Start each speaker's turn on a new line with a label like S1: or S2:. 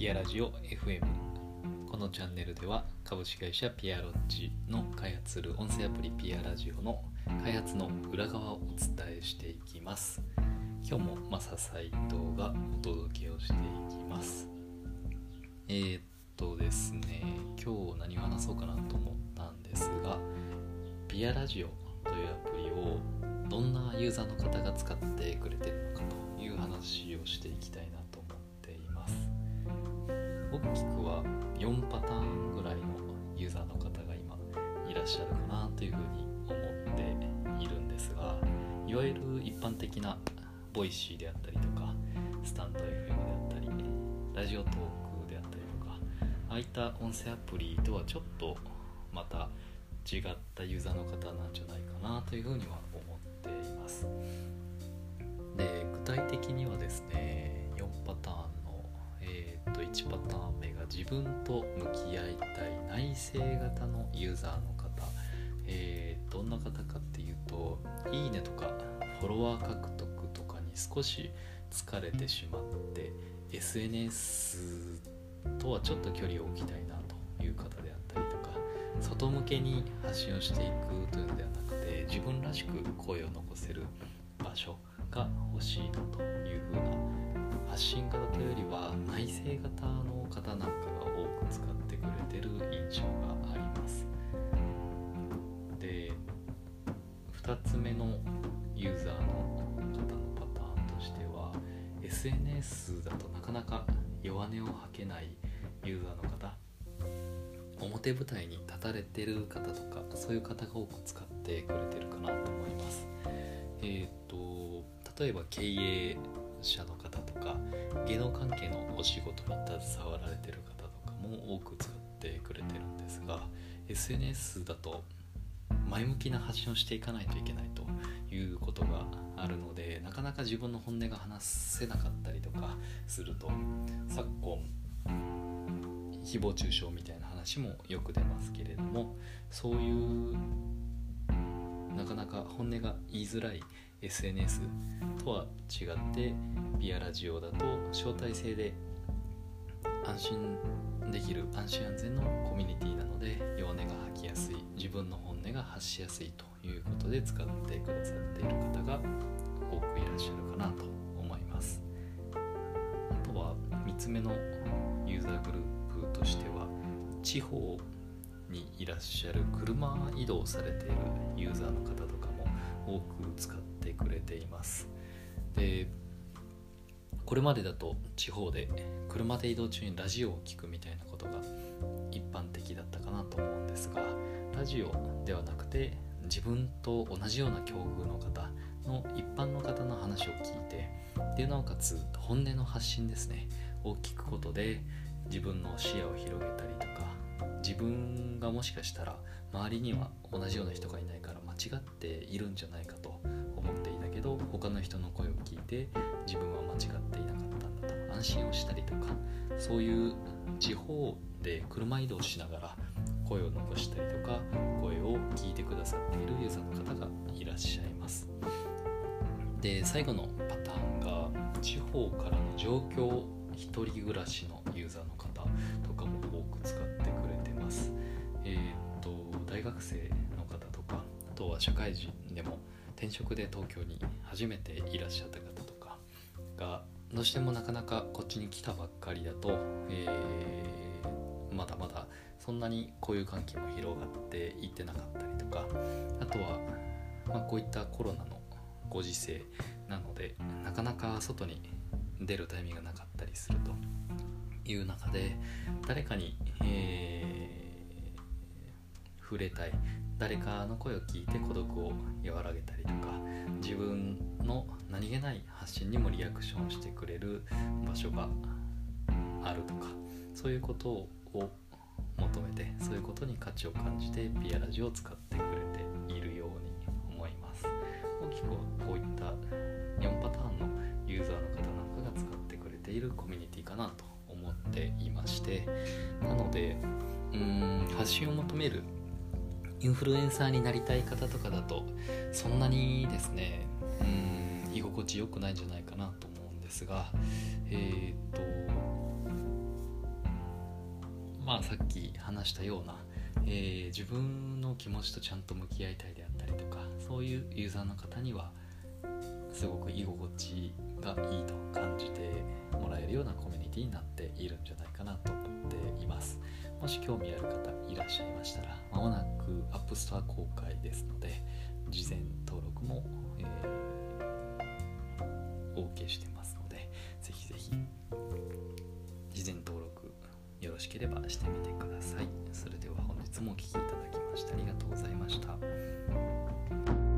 S1: ピアラジオ FM このチャンネルでは株式会社ピアロッジの開発する音声アプリピアラジオの開発の裏側をお伝えしていきます。今日もマサ斎藤がお届けをしていきます。えー、っとですね今日何を話そうかなと思ったんですがピアラジオというアプリをどんなユーザーの方が使ってくれてるのかという話をしていきたいなと大きくは4パターンぐらいのユーザーの方が今いらっしゃるかなというふうに思っているんですがいわゆる一般的な Voicy であったりとかスタンド FM であったりラジオトークであったりとかああいった音声アプリとはちょっとまた違ったユーザーの方なんじゃないかなというふうには思っています。で具体的にはですね4パターン自分と向き合いたい内省型のユーザーの方、えー、どんな方かっていうといいねとかフォロワー獲得とかに少し疲れてしまって SNS とはちょっと距離を置きたいなという方であったりとか外向けに発信をしていくというのではなくて自分らしく声を残せる場所が欲しいなというふうな発信型というよりは内省型の方なんかが多く使ってくれてる印象があります。で2つ目のユーザーの方のパターンとしては SNS だとなかなか弱音を吐けないユーザーの方。表舞台に立たれてる方とかそういう方が多く使ってくれてるかなと思います。えっ、ー、と例えば経営者のか芸能関係のお仕事に携わられてる方とかも多く使ってくれてるんですが SNS だと前向きな発信をしていかないといけないということがあるのでなかなか自分の本音が話せなかったりとかすると昨今誹謗中傷みたいな話もよく出ますけれどもそういうかなか本音が言いづらい SNS とは違ってビアラジオだと招待制で安心できる安心安全のコミュニティなので弱音が吐きやすい自分の本音が発しやすいということで使ってくださっている方が多くいらっしゃるかなと思います。あとは3つ目のユーザーグループとしては地方にいらっしゃる車移動されているユーザーの方とかも多く使ってくれています。でこれまでだと地方で車で移動中にラジオを聴くみたいなことが一般的だったかなと思うんですがラジオではなくて自分と同じような境遇の方の一般の方の話を聞いてでなおかつ本音の発信ですね。を聞くことで自分の視野を広げたりとか自分がもしかしたら周りには同じような人がいないから間違っているんじゃないかと思っていたけど他の人の声を聞いて自分は間違っていなかったんだと安心をしたりとかそういう地方で車移動しながら声を残したりとか声を聞いてくださっているユーザーの方がいらっしゃいます。で最後のパターンが地方からの状況一人暮らしのユーザーの方。大学生の方とかあとは社会人でも転職で東京に初めていらっしゃった方とかがどうしてもなかなかこっちに来たばっかりだと、えー、まだまだそんなに交友関係も広がっていってなかったりとかあとは、まあ、こういったコロナのご時世なのでなかなか外に出るタイミングがなかったりするという中で誰かに、えー、触れたい。誰かの声を聞いて孤独を和らげたりとか自分の何気ない発信にもリアクションしてくれる場所があるとかそういうことを求めてそういうことに価値を感じてピアラジオを使ってくれているように思います。大きくこういった4パターンのユーザーの方なんかが使ってくれているコミュニティかなと思っていまして。なのでうーん発信を求めるインフルエンサーになりたい方とかだとそんなにですねうん居心地良くないんじゃないかなと思うんですがえっ、とまあさっき話したような、えー、自分の気持ちとちゃんと向き合いたいであったりとかそういうユーザーの方にはすごく居心地がいいと感じてもらえるようなコミュニティになっているんじゃないかなと思っています。もし興味ある方いらっしゃいましたらまもなくApp Store 公開ですので事前登録も、えー、OK してますのでぜひぜひ事前登録よろしければしてみてください。それでは本日もお聴きいただきましてありがとうございました。